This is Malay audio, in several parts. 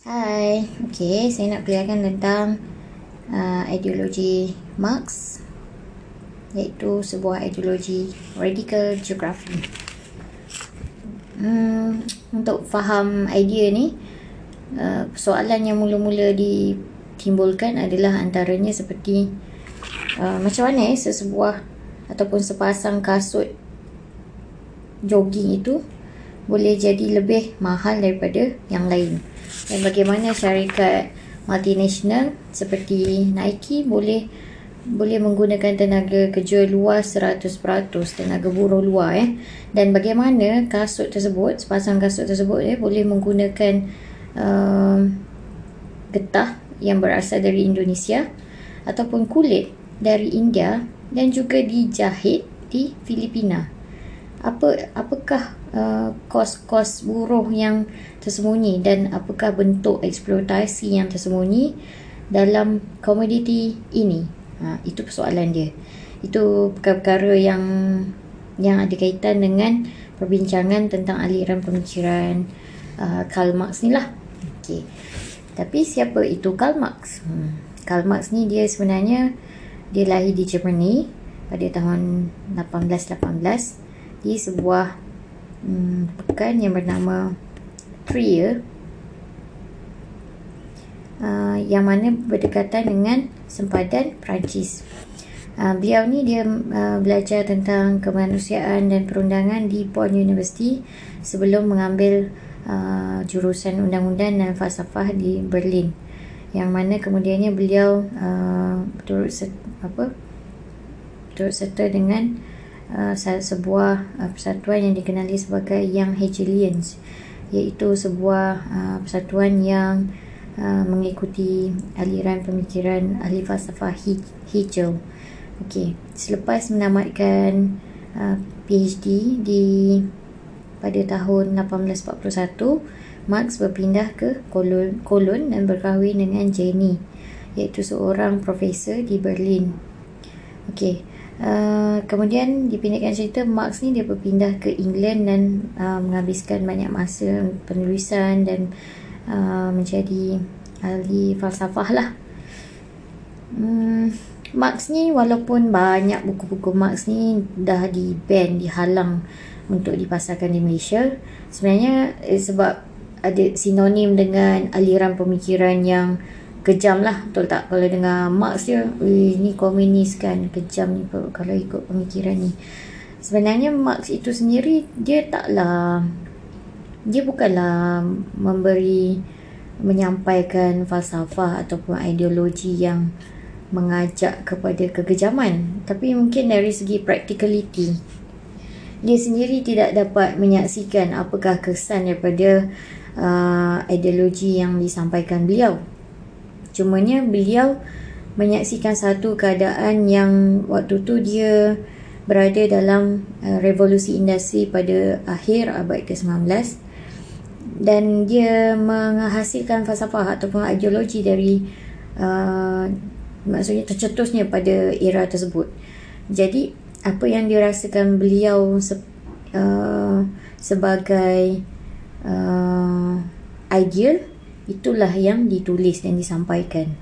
Hai, okay, saya nak belajarkan tentang uh, ideologi Marx iaitu sebuah ideologi radical geography. Hmm, untuk faham idea ni, uh, soalan yang mula-mula ditimbulkan adalah antaranya seperti uh, macam mana eh sesebuah ataupun sepasang kasut jogging itu boleh jadi lebih mahal daripada yang lain dan bagaimana syarikat multinasional seperti Nike boleh boleh menggunakan tenaga kerja luas 100% tenaga buruh luar eh. Dan bagaimana kasut tersebut sepasang kasut tersebut eh boleh menggunakan uh, getah yang berasal dari Indonesia ataupun kulit dari India dan juga dijahit di Filipina apa apakah uh, kos-kos buruh yang tersembunyi dan apakah bentuk eksploitasi yang tersembunyi dalam komoditi ini ha, itu persoalan dia itu perkara-perkara yang yang ada kaitan dengan perbincangan tentang aliran pemikiran uh, Karl Marx ni lah okay. tapi siapa itu Karl Marx hmm. Karl Marx ni dia sebenarnya dia lahir di Germany pada tahun 1818 di sebuah hmm, pekan yang bernama Trier uh, yang mana berdekatan dengan sempadan Perancis. Uh, beliau ni dia uh, belajar tentang kemanusiaan dan perundangan di Bonn University sebelum mengambil uh, jurusan undang-undang dan falsafah di Berlin. Yang mana kemudiannya beliau uh, turut apa turut serta dengan uh, sebuah uh, persatuan yang dikenali sebagai Young Hegelians iaitu sebuah uh, persatuan yang uh, mengikuti aliran pemikiran ahli falsafah Hegel. Okey, selepas menamatkan uh, PhD di pada tahun 1841, Marx berpindah ke Kolon, dan berkahwin dengan Jenny iaitu seorang profesor di Berlin. Okey, Uh, kemudian dipindahkan cerita Marx ni dia berpindah ke England dan uh, menghabiskan banyak masa penulisan dan uh, menjadi ahli falsafah lah. Hmm, Marx ni walaupun banyak buku-buku Marx ni dah di ban, dihalang untuk dipasarkan di Malaysia. Sebenarnya eh, sebab ada sinonim dengan aliran pemikiran yang kejam lah betul tak? Kalau dengar Marx dia ni komunis kan kejam ni kalau ikut pemikiran ni. Sebenarnya Marx itu sendiri dia taklah dia bukanlah memberi menyampaikan falsafah ataupun ideologi yang mengajak kepada kekejaman. Tapi mungkin dari segi practicality dia sendiri tidak dapat menyaksikan apakah kesan daripada uh, ideologi yang disampaikan beliau Cumanya beliau menyaksikan satu keadaan yang waktu tu dia berada dalam uh, revolusi industri pada akhir abad ke-19 dan dia menghasilkan falsafah ataupun ideologi dari uh, maksudnya tercetusnya pada era tersebut. Jadi apa yang dirasakan beliau se- uh, sebagai uh, ideal itulah yang ditulis dan disampaikan.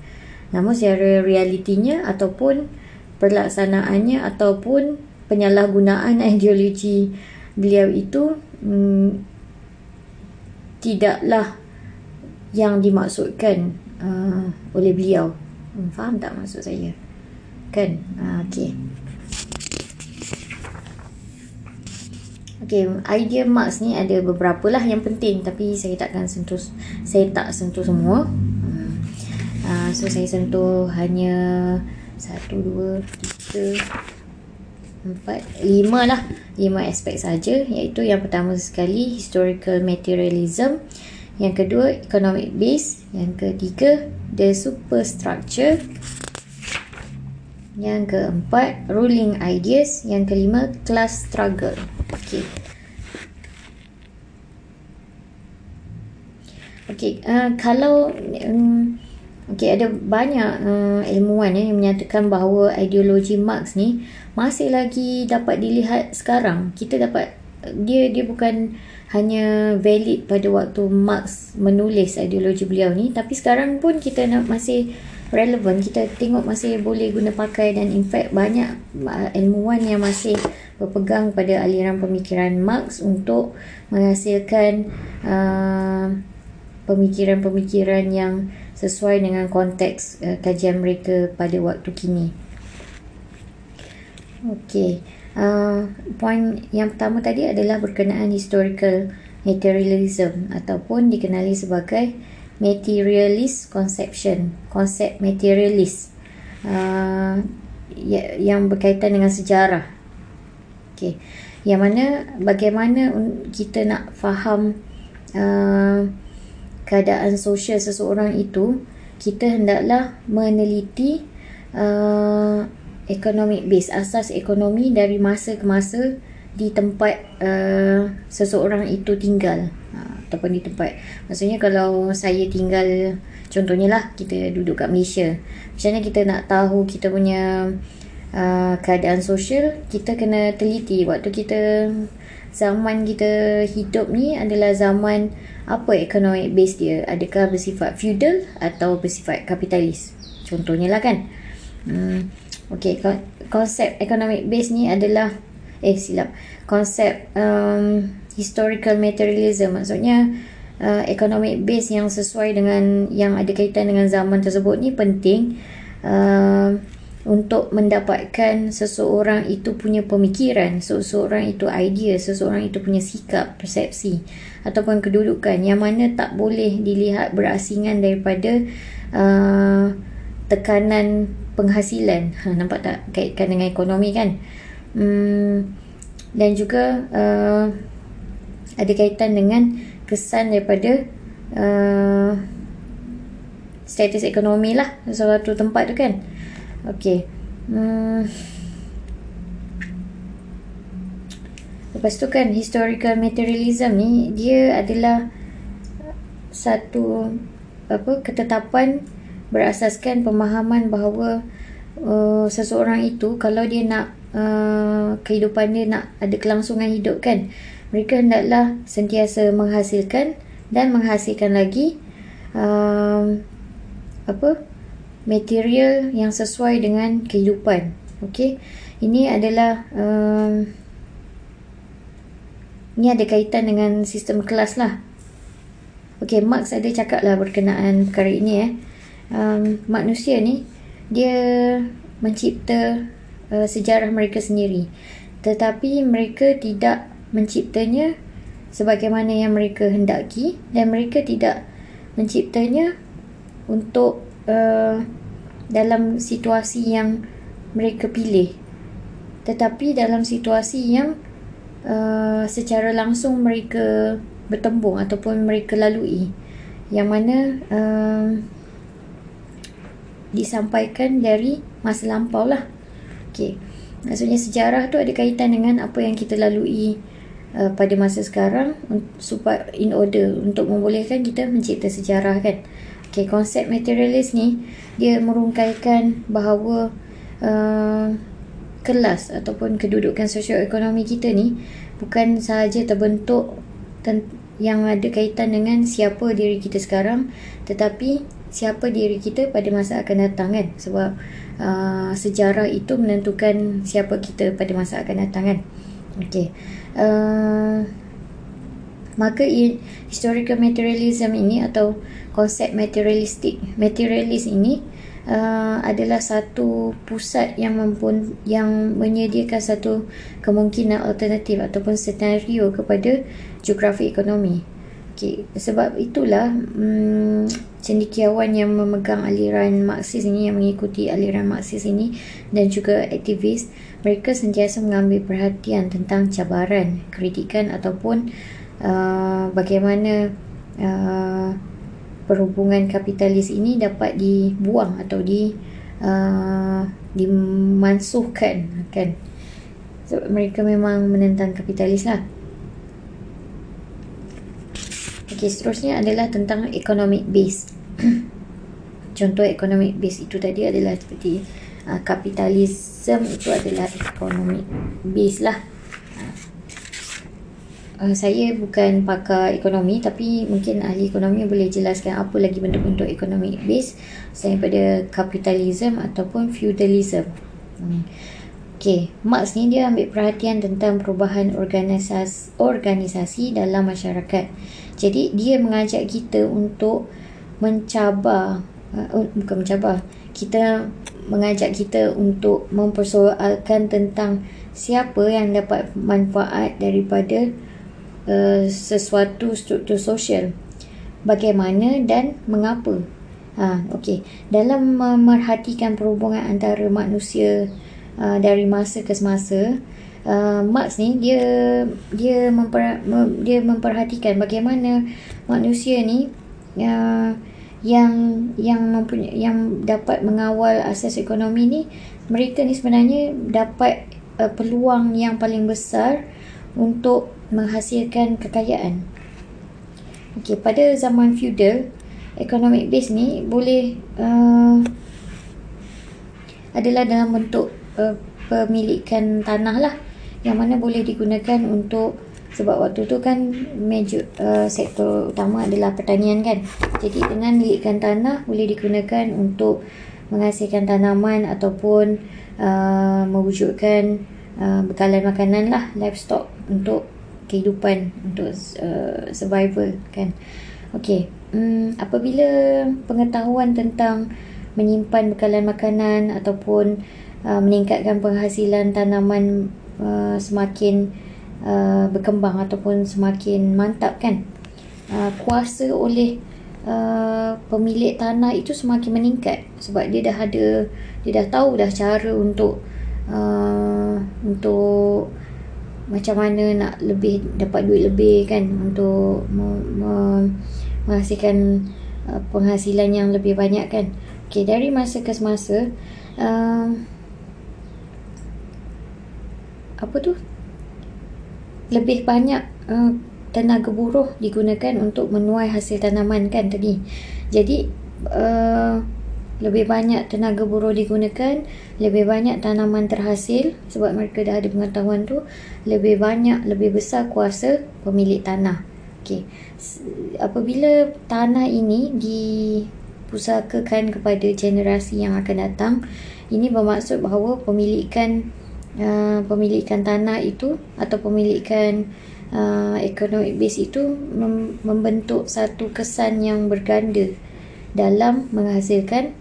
Namun secara realitinya ataupun perlaksanaannya ataupun penyalahgunaan ideologi beliau itu hmm, tidaklah yang dimaksudkan uh, oleh beliau. Hmm, faham tak maksud saya? Kan? Uh, okey Okay, idea Marx ni ada beberapa lah yang penting tapi saya takkan sentuh saya tak sentuh semua. Hmm. Uh, so saya sentuh hanya satu, dua, tiga, empat, lima lah. Lima aspek saja iaitu yang pertama sekali historical materialism. Yang kedua economic base. Yang ketiga the superstructure. Yang keempat ruling ideas. Yang kelima class struggle. Okey. Okey, uh, kalau um, okey ada banyak uh, ilmuwan eh, yang menyatakan bahawa ideologi Marx ni masih lagi dapat dilihat sekarang. Kita dapat dia dia bukan hanya valid pada waktu Marx menulis ideologi beliau ni tapi sekarang pun kita nak masih relevan kita tengok masih boleh guna pakai dan in fact banyak ilmuwan yang masih berpegang pada aliran pemikiran Marx untuk menghasilkan uh, pemikiran-pemikiran yang sesuai dengan konteks uh, kajian mereka pada waktu kini. Okey. Uh, poin yang pertama tadi adalah berkenaan historical materialism ataupun dikenali sebagai materialist conception, konsep materialist uh, yang berkaitan dengan sejarah. Okey. Yang mana bagaimana kita nak faham uh, keadaan sosial seseorang itu, kita hendaklah meneliti uh, economic base, asas ekonomi dari masa ke masa di tempat uh, seseorang itu tinggal ha, ataupun di tempat. Maksudnya kalau saya tinggal contohnya lah kita duduk kat Malaysia. Macam mana kita nak tahu kita punya uh, keadaan sosial kita kena teliti. Waktu kita zaman kita hidup ni adalah zaman apa economic base dia? Adakah bersifat feudal atau bersifat kapitalis? Contohnya lah kan. Hmm, okay konsep economic base ni adalah eh silap. Konsep um, historical materialism maksudnya uh, economic base yang sesuai dengan yang ada kaitan dengan zaman tersebut ni penting uh, untuk mendapatkan seseorang itu punya pemikiran seseorang itu idea seseorang itu punya sikap persepsi ataupun kedudukan yang mana tak boleh dilihat berasingan daripada uh, tekanan penghasilan. Ha, nampak tak kaitkan dengan ekonomi kan? Hmm, dan juga uh, ada kaitan dengan kesan daripada uh, status ekonomi lah. Suatu tempat tu kan. Ok hmm. lepas tu kan historical materialism ni dia adalah satu apa ketetapan berasaskan pemahaman bahawa uh, seseorang itu kalau dia nak uh, kehidupan dia nak ada kelangsungan hidup kan mereka hendaklah sentiasa menghasilkan dan menghasilkan lagi uh, apa material yang sesuai dengan kehidupan. Okey? Ini adalah uh, ini ada kaitan dengan sistem kelas lah. Okey Marx ada cakap lah berkenaan perkara ini eh. Um, manusia ni dia mencipta uh, sejarah mereka sendiri. Tetapi mereka tidak menciptanya sebagaimana yang mereka hendaki dan mereka tidak menciptanya untuk uh, dalam situasi yang mereka pilih. Tetapi dalam situasi yang uh, secara langsung mereka bertembung ataupun mereka lalui. Yang mana uh, disampaikan dari masa lampau lah Okey. Maksudnya sejarah tu ada kaitan dengan apa yang kita lalui uh, pada masa sekarang supaya in order untuk membolehkan kita mencipta sejarah kan. Okey, konsep materialist ni dia merungkaikan bahawa uh, kelas ataupun kedudukan sosioekonomi kita ni bukan sahaja terbentuk yang ada kaitan dengan siapa diri kita sekarang tetapi siapa diri kita pada masa akan datang kan? Sebab uh, sejarah itu menentukan siapa kita pada masa akan datang kan? Okey uh, maka historical materialism ini atau konsep materialistik materialist ini uh, adalah satu pusat yang mempun, yang menyediakan satu kemungkinan alternatif ataupun senario kepada geografi ekonomi. Okay, sebab itulah hmm, cendekiawan yang memegang aliran Marxis ini yang mengikuti aliran Marxis ini dan juga aktivis mereka sentiasa mengambil perhatian tentang cabaran, kritikan ataupun uh, bagaimana uh, perhubungan kapitalis ini dapat dibuang atau di uh, dimansuhkan kan. So, mereka memang menentang kapitalis lah. Okey, seterusnya adalah tentang economic base. Contoh economic base itu tadi adalah seperti uh, kapitalisme itu adalah economic base lah. uh, saya bukan pakar ekonomi tapi mungkin ahli ekonomi boleh jelaskan apa lagi bentuk-bentuk ekonomi base selain pada kapitalism ataupun feudalism. Hmm. Okay, Marx ni dia ambil perhatian tentang perubahan organisasi, organisasi dalam masyarakat. Jadi dia mengajak kita untuk mencabar, uh, bukan mencabar, kita mengajak kita untuk mempersoalkan tentang siapa yang dapat manfaat daripada uh, sesuatu struktur sosial. Bagaimana dan mengapa. Ha, okay. Dalam memerhatikan perhubungan antara manusia uh, dari masa ke semasa uh, Marx ni dia dia memper, dia memperhatikan bagaimana manusia ni uh, yang yang mempunyai yang dapat mengawal asas ekonomi ni mereka ni sebenarnya dapat uh, peluang yang paling besar untuk menghasilkan kekayaan. Okey, pada zaman feudal, economic base ni boleh uh, adalah dalam bentuk pemilikan tanah lah yang mana boleh digunakan untuk sebab waktu tu kan major uh, sektor utama adalah pertanian kan. Jadi dengan milikkan tanah boleh digunakan untuk menghasilkan tanaman ataupun uh, mewujudkan uh, bekalan makanan lah livestock untuk kehidupan untuk uh, survival kan. Okey um, apabila pengetahuan tentang menyimpan bekalan makanan ataupun uh, meningkatkan penghasilan tanaman uh, semakin uh, berkembang ataupun semakin mantap kan? Uh, kuasa oleh uh, pemilik tanah itu semakin meningkat sebab dia dah ada dia dah tahu dah cara untuk uh, untuk macam mana nak lebih dapat duit lebih kan? Untuk me- me- menghasilkan uh, penghasilan yang lebih banyak kan? Okay, dari masa ke semasa uh, apa tu? Lebih banyak uh, tenaga buruh digunakan untuk menuai hasil tanaman kan tadi. Jadi uh, lebih banyak tenaga buruh digunakan lebih banyak tanaman terhasil sebab mereka dah ada pengetahuan tu lebih banyak lebih besar kuasa pemilik tanah. Okey. Apabila tanah ini dipusakakan kepada generasi yang akan datang ini bermaksud bahawa pemilikan uh, pemilikan tanah itu atau pemilikan uh, economic base itu mem- membentuk satu kesan yang berganda dalam menghasilkan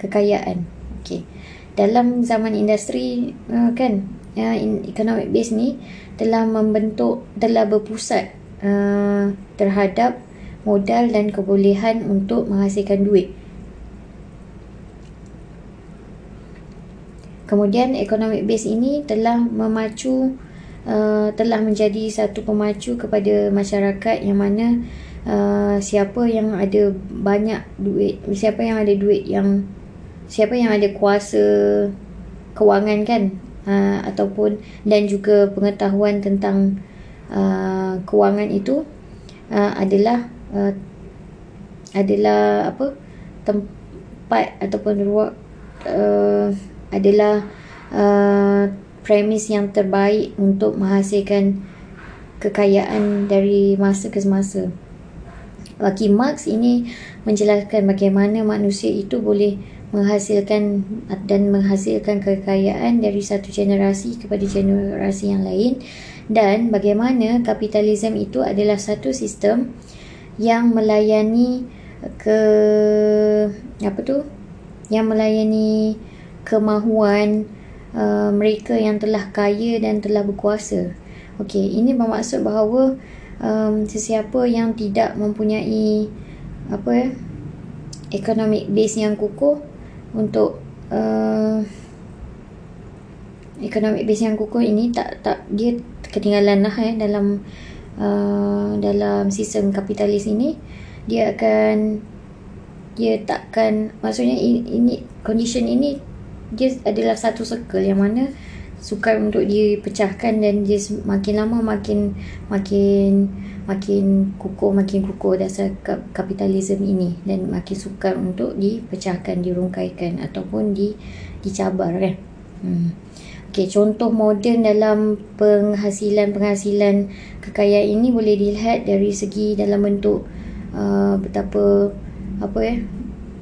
kekayaan. Okey. Dalam zaman industri uh, kan uh, economic base ni telah membentuk telah berpusat uh, terhadap modal dan kebolehan untuk menghasilkan duit. Kemudian economic base ini telah memacu uh, telah menjadi satu pemacu kepada masyarakat yang mana uh, siapa yang ada banyak duit, siapa yang ada duit yang siapa yang ada kuasa kewangan kan uh, ataupun dan juga pengetahuan tentang uh, kewangan itu uh, adalah uh, adalah apa tempat ataupun ruang uh, adalah uh, premis yang terbaik untuk menghasilkan kekayaan dari masa ke semasa. Bagi Marx ini menjelaskan bagaimana manusia itu boleh menghasilkan dan menghasilkan kekayaan dari satu generasi kepada generasi yang lain dan bagaimana kapitalisme itu adalah satu sistem yang melayani ke apa tu yang melayani kemahuan uh, mereka yang telah kaya dan telah berkuasa. Okey, ini bermaksud bahawa um, sesiapa yang tidak mempunyai apa ya economic base yang kukuh untuk uh, economic base yang kukuh ini tak tak dia ketinggalan lah eh dalam uh, dalam sistem kapitalis ini dia akan dia takkan maksudnya ini, ini condition ini dia adalah satu circle yang mana sukar untuk dipecahkan dan dia makin lama makin makin makin kukuh makin kukuh dasar kapitalisme ini dan makin sukar untuk dipecahkan dirungkaikan ataupun di dicabar kan hmm. Okay, contoh moden dalam penghasilan-penghasilan kekayaan ini boleh dilihat dari segi dalam bentuk uh, betapa apa ya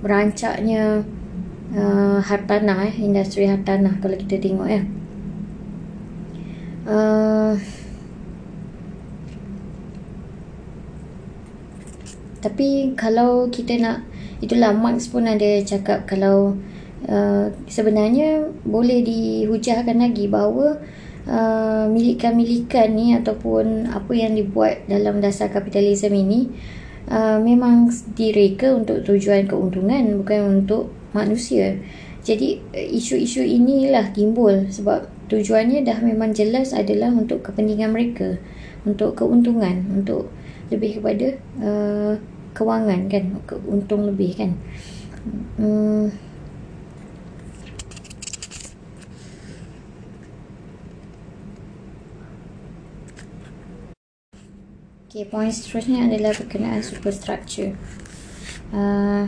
merancaknya uh, hartanah eh, industri hartanah kalau kita tengok ya. Uh, tapi kalau kita nak itulah Marx pun ada cakap kalau uh, sebenarnya boleh dihujahkan lagi bahawa uh, milikan-milikan ni ataupun apa yang dibuat dalam dasar kapitalisme ini uh, memang direka untuk tujuan keuntungan bukan untuk manusia. Jadi isu-isu inilah timbul sebab tujuannya dah memang jelas adalah untuk kepentingan mereka, untuk keuntungan, untuk lebih kepada uh, kewangan kan, untung lebih kan. Hmm. Okay, point seterusnya adalah berkenaan superstructure. Uh,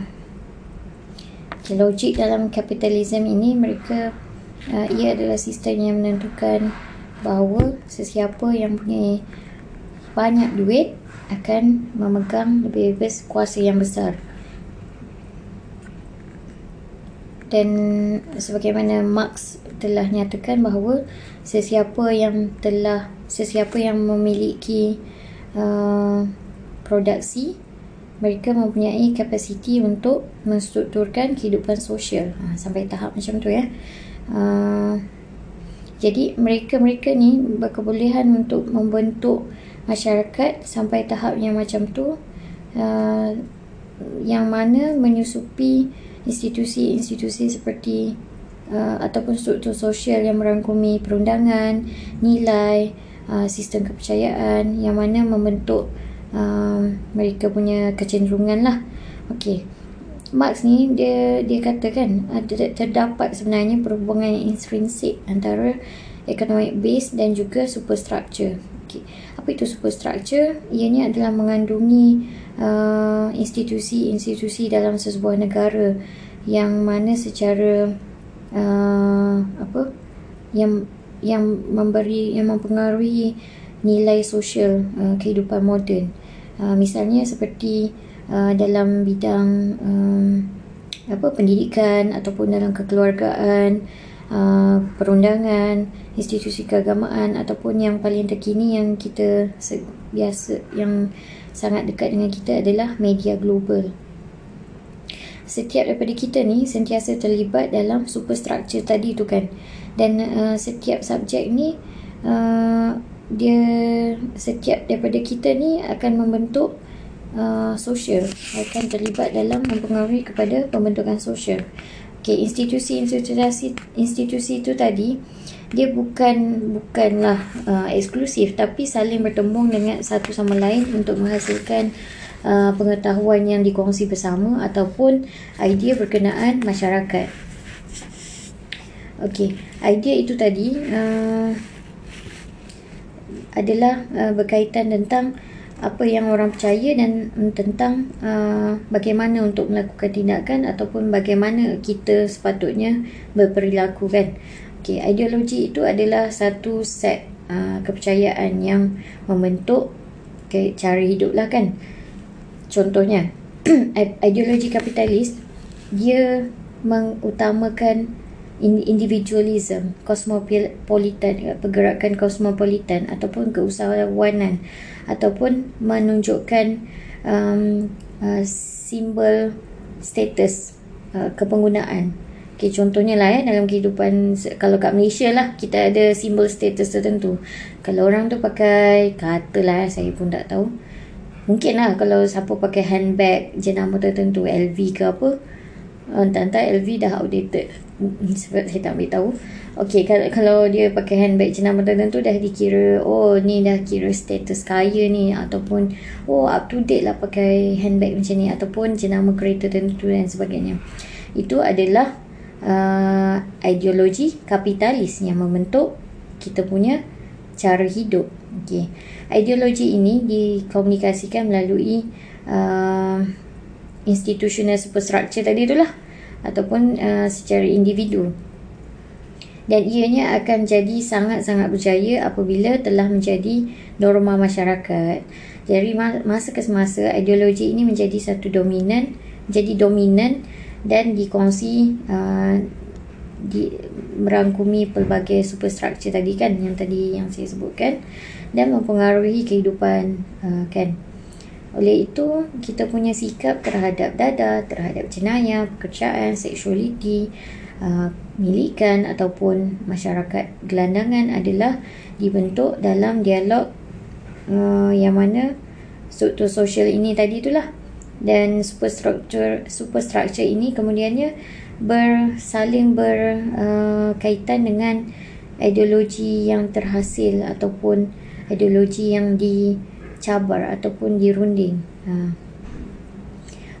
logik dalam kapitalisme ini mereka uh, ia adalah sistem yang menentukan bahawa sesiapa yang punya banyak duit akan memegang lebih bebas kuasa yang besar. Dan sebagaimana Marx telah nyatakan bahawa sesiapa yang telah sesiapa yang memiliki Uh, produksi mereka mempunyai kapasiti untuk menstrukturkan kehidupan sosial. Ha, sampai tahap macam tu ya. Uh, jadi mereka-mereka ni berkebolehan untuk membentuk masyarakat sampai tahap yang macam tu uh, yang mana menyusupi institusi-institusi seperti uh, ataupun struktur sosial yang merangkumi perundangan, nilai, uh, sistem kepercayaan yang mana membentuk uh, mereka punya kecenderungan lah. Okay. Marx ni dia dia kata kan ada terdapat sebenarnya perhubungan yang intrinsik antara economic base dan juga superstructure. Okay. Apa itu superstructure? Ianya adalah mengandungi uh, institusi-institusi dalam sebuah negara yang mana secara uh, apa yang yang memberi yang mempengaruhi nilai sosial uh, kehidupan moden. Uh, misalnya seperti uh, dalam bidang um, apa pendidikan ataupun dalam kekeluargaan, uh, perundangan, institusi keagamaan ataupun yang paling terkini yang kita biasa yang sangat dekat dengan kita adalah media global. Setiap daripada kita ni sentiasa terlibat dalam superstructure tadi tu kan dan uh, setiap subjek ni uh, dia setiap daripada kita ni akan membentuk uh, sosial akan terlibat dalam mempengaruhi kepada pembentukan sosial okey institusi-institusi institusi itu tadi dia bukan bukanlah uh, eksklusif tapi saling bertembung dengan satu sama lain untuk menghasilkan uh, pengetahuan yang dikongsi bersama ataupun idea berkenaan masyarakat. Okey, idea itu tadi uh, adalah uh, berkaitan tentang apa yang orang percaya dan tentang uh, bagaimana untuk melakukan tindakan ataupun bagaimana kita sepatutnya berperilaku kan. Okey, ideologi itu adalah satu set uh, kepercayaan yang membentuk okay, cara hidup lah kan. Contohnya, ideologi kapitalis dia mengutamakan individualism, cosmopolitan, pergerakan cosmopolitan ataupun keusahawanan ataupun menunjukkan um, uh, simbol status uh, kepenggunaan. Okay, contohnya lah ya, dalam kehidupan, kalau kat Malaysia lah, kita ada simbol status tertentu. Kalau orang tu pakai, katalah saya pun tak tahu. Mungkin lah kalau siapa pakai handbag jenama tertentu, LV ke apa, entah-entah LV dah outdated. Sebab saya tak tahu Okay, kalau, kalau dia pakai handbag jenama tertentu dah dikira oh ni dah kira status kaya ni ataupun oh up to date lah pakai handbag macam ni ataupun jenama kereta tertentu dan sebagainya. Itu adalah uh, ideologi kapitalis yang membentuk kita punya cara hidup. Okay. ideologi ini dikomunikasikan melalui uh, institutional superstructure tadi itulah ataupun uh, secara individu. dan ianya akan jadi sangat-sangat berjaya apabila telah menjadi norma masyarakat. Jadi masa ke semasa ideologi ini menjadi satu dominan, jadi dominan dan dikongsi uh, di merangkumi pelbagai superstructure tadi kan yang tadi yang saya sebutkan dan mempengaruhi kehidupan uh, kan. Oleh itu, kita punya sikap terhadap dada, terhadap jenayah, pekerjaan, seksualiti, uh, milikan ataupun masyarakat gelandangan adalah dibentuk dalam dialog uh, yang mana struktur sosial ini tadi itulah. Dan superstructure superstructure ini kemudiannya bersaling berkaitan uh, dengan ideologi yang terhasil ataupun ideologi yang di cabar ataupun dirunding. Ha.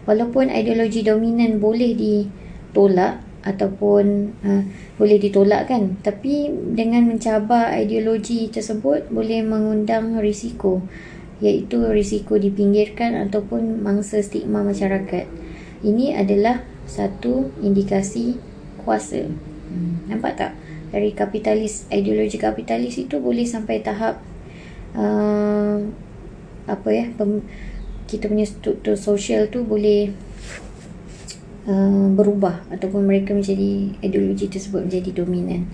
Walaupun ideologi dominan boleh ditolak ataupun uh, boleh ditolak kan tapi dengan mencabar ideologi tersebut boleh mengundang risiko iaitu risiko dipinggirkan ataupun mangsa stigma masyarakat ini adalah satu indikasi kuasa hmm, nampak tak dari kapitalis ideologi kapitalis itu boleh sampai tahap uh, apa ya pem, kita punya struktur sosial tu boleh uh, berubah ataupun mereka menjadi ideologi tersebut menjadi dominan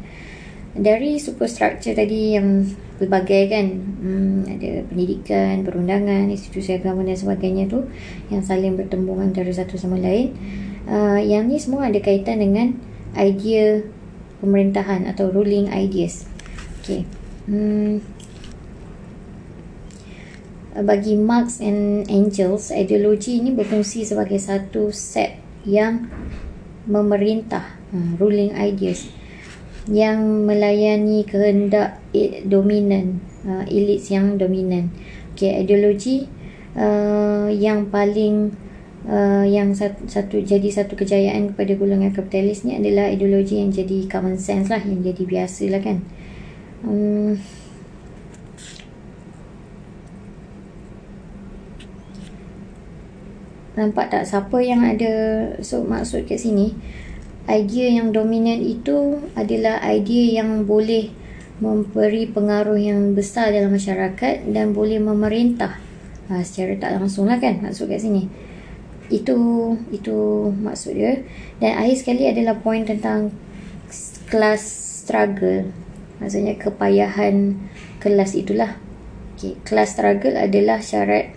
dari superstructure tadi yang pelbagai kan hmm, ada pendidikan, perundangan, institusi agama dan sebagainya tu yang saling bertembung antara satu sama lain uh, yang ni semua ada kaitan dengan idea pemerintahan atau ruling ideas okay. hmm, bagi Marx and Engels, ideologi ini berfungsi sebagai satu set yang memerintah hmm, ruling ideas yang melayani kehendak dominan uh, elit yang dominan. Okay, ideologi uh, yang paling uh, yang satu, satu jadi satu kejayaan kepada golongan kapitalis ni adalah ideologi yang jadi common sense lah yang jadi biasa lah kan. Um, Nampak tak siapa yang ada so, maksud kat sini? Idea yang dominan itu adalah idea yang boleh memberi pengaruh yang besar dalam masyarakat dan boleh memerintah. Ha, secara tak langsung lah kan maksud kat sini. Itu itu maksud dia. Dan akhir sekali adalah point tentang class struggle. Maksudnya kepayahan kelas itulah. Okay. class struggle adalah syarat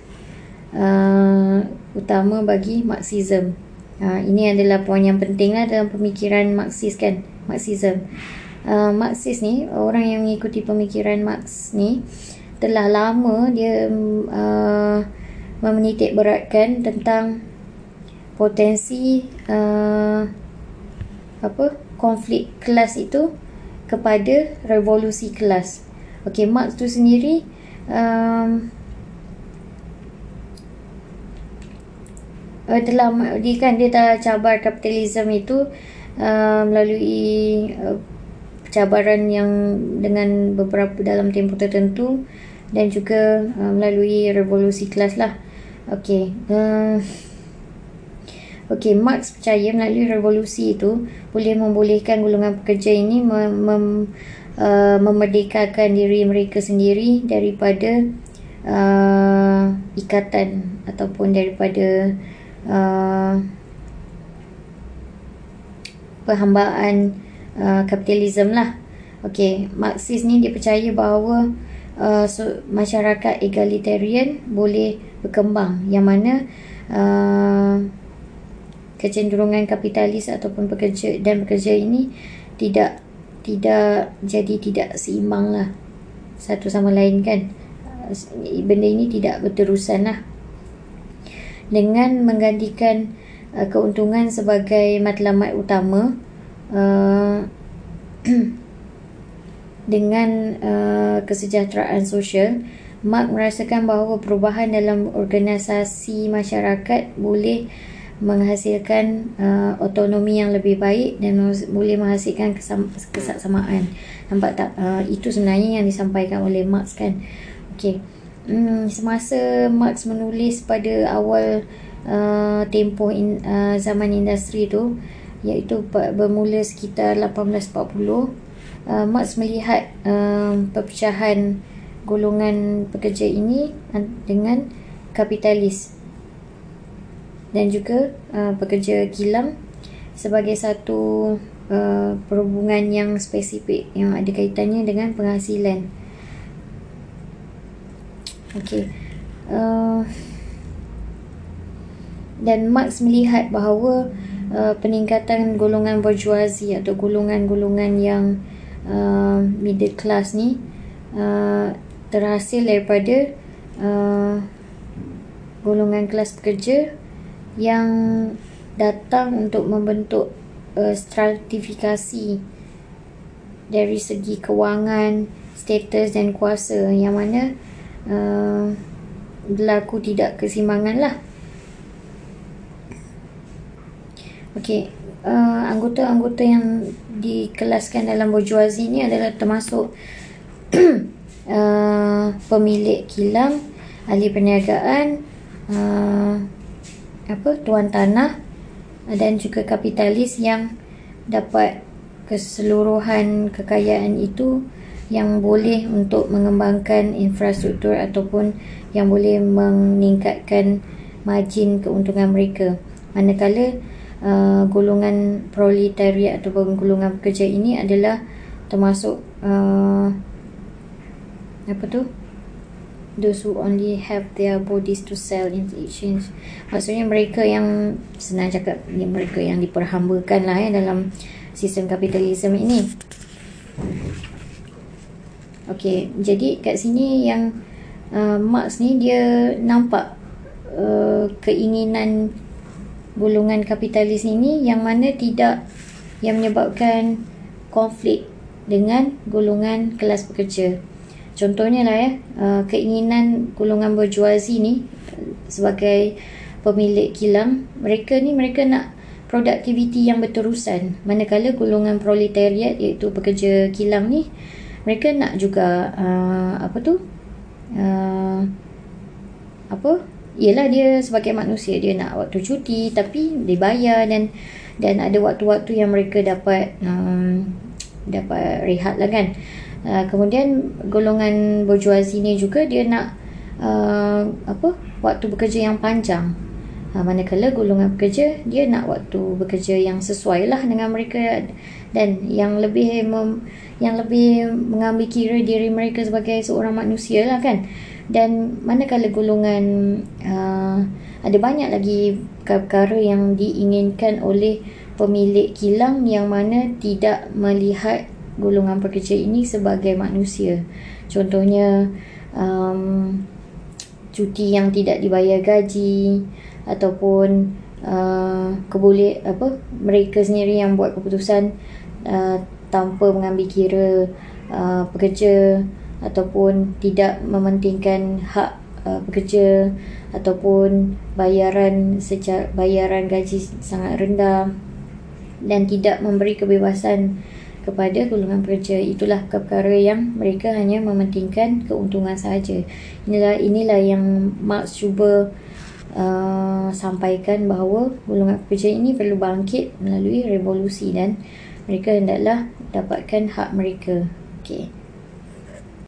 uh, utama bagi Marxism. Uh, ini adalah poin yang penting lah dalam pemikiran Marxis kan, Marxism. Uh, Marxis ni, orang yang mengikuti pemikiran Marx ni, telah lama dia uh, memenitik beratkan tentang potensi uh, apa konflik kelas itu kepada revolusi kelas. Okey, Marx tu sendiri um, uh, telah dia kan dia telah cabar kapitalisme itu uh, melalui uh, cabaran yang dengan beberapa dalam tempoh tertentu dan juga uh, melalui revolusi kelas lah. Okey. Uh, Okey, Marx percaya melalui revolusi itu boleh membolehkan golongan pekerja ini mem, mem, uh, memerdekakan diri mereka sendiri daripada uh, ikatan ataupun daripada Uh, perhambaan uh, kapitalisme lah. Okay, Marxis ni dia percaya bahawa uh, so, masyarakat egalitarian boleh berkembang. Yang mana uh, kecenderungan kapitalis ataupun pekerja dan pekerja ini tidak tidak jadi tidak seimbang lah. Satu sama lain kan. Benda ini tidak berterusan lah dengan menggantikan uh, keuntungan sebagai matlamat utama uh, dengan uh, kesejahteraan sosial Mark merasakan bahawa perubahan dalam organisasi masyarakat boleh menghasilkan uh, autonomi yang lebih baik dan boleh menghasilkan kesamaan. Nampak tak? Uh, itu sebenarnya yang disampaikan oleh Marx kan. Okay hmm, semasa Marx menulis pada awal uh, tempoh in, uh, zaman industri tu iaitu bermula sekitar 1840 uh, Marx melihat uh, perpecahan golongan pekerja ini dengan kapitalis dan juga uh, pekerja kilang sebagai satu uh, perhubungan yang spesifik yang ada kaitannya dengan penghasilan. Okey. Uh, dan Marx melihat bahawa uh, peningkatan golongan bourgeoisie atau golongan-golongan yang uh, middle class ni terhasil daripada golongan kelas pekerja yang datang untuk membentuk uh, stratifikasi dari segi kewangan, status dan kuasa yang mana uh, berlaku tidak kesimbangan lah. Okey, uh, anggota-anggota yang dikelaskan dalam bourgeoisie ni adalah termasuk uh, pemilik kilang, ahli perniagaan, uh, apa tuan tanah dan juga kapitalis yang dapat keseluruhan kekayaan itu yang boleh untuk mengembangkan infrastruktur ataupun yang boleh meningkatkan margin keuntungan mereka. Manakala uh, golongan proletariat ataupun golongan pekerja ini adalah termasuk uh, apa tu? Those who only have their bodies to sell in exchange. Maksudnya mereka yang senang cakap mereka yang diperhambakan lah ya dalam sistem kapitalisme ini Okay, jadi kat sini yang uh, Marx ni dia nampak uh, keinginan golongan kapitalis ini yang mana tidak yang menyebabkan konflik dengan golongan kelas pekerja. Contohnya lah ya, uh, keinginan golongan bourgeoisie ni sebagai pemilik kilang, mereka ni mereka nak produktiviti yang berterusan. Manakala golongan proletariat iaitu pekerja kilang ni, mereka nak juga uh, apa tu? Uh, apa? Yelah dia sebagai manusia dia nak waktu cuti tapi dibayar dan dan ada waktu-waktu yang mereka dapat um, dapat rehat lah kan. Uh, kemudian golongan bourgeoisie ni juga dia nak uh, apa waktu bekerja yang panjang. Uh, manakala golongan pekerja dia nak waktu bekerja yang sesuai lah dengan mereka dan yang lebih mem, yang lebih mengambil kira diri mereka sebagai seorang manusia lah kan. Dan manakala golongan uh, ada banyak lagi perkara yang diinginkan oleh pemilik kilang yang mana tidak melihat golongan pekerja ini sebagai manusia. Contohnya um, cuti yang tidak dibayar gaji ataupun uh, keboleh apa mereka sendiri yang buat keputusan uh, tanpa mengambil kira uh, pekerja ataupun tidak mementingkan hak uh, pekerja ataupun bayaran secara bayaran gaji sangat rendah dan tidak memberi kebebasan kepada golongan pekerja. Itulah perkara yang mereka hanya mementingkan keuntungan sahaja. Inilah inilah yang Marx cuba uh, sampaikan bahawa golongan pekerja ini perlu bangkit melalui revolusi dan mereka hendaklah dapatkan hak mereka. Okey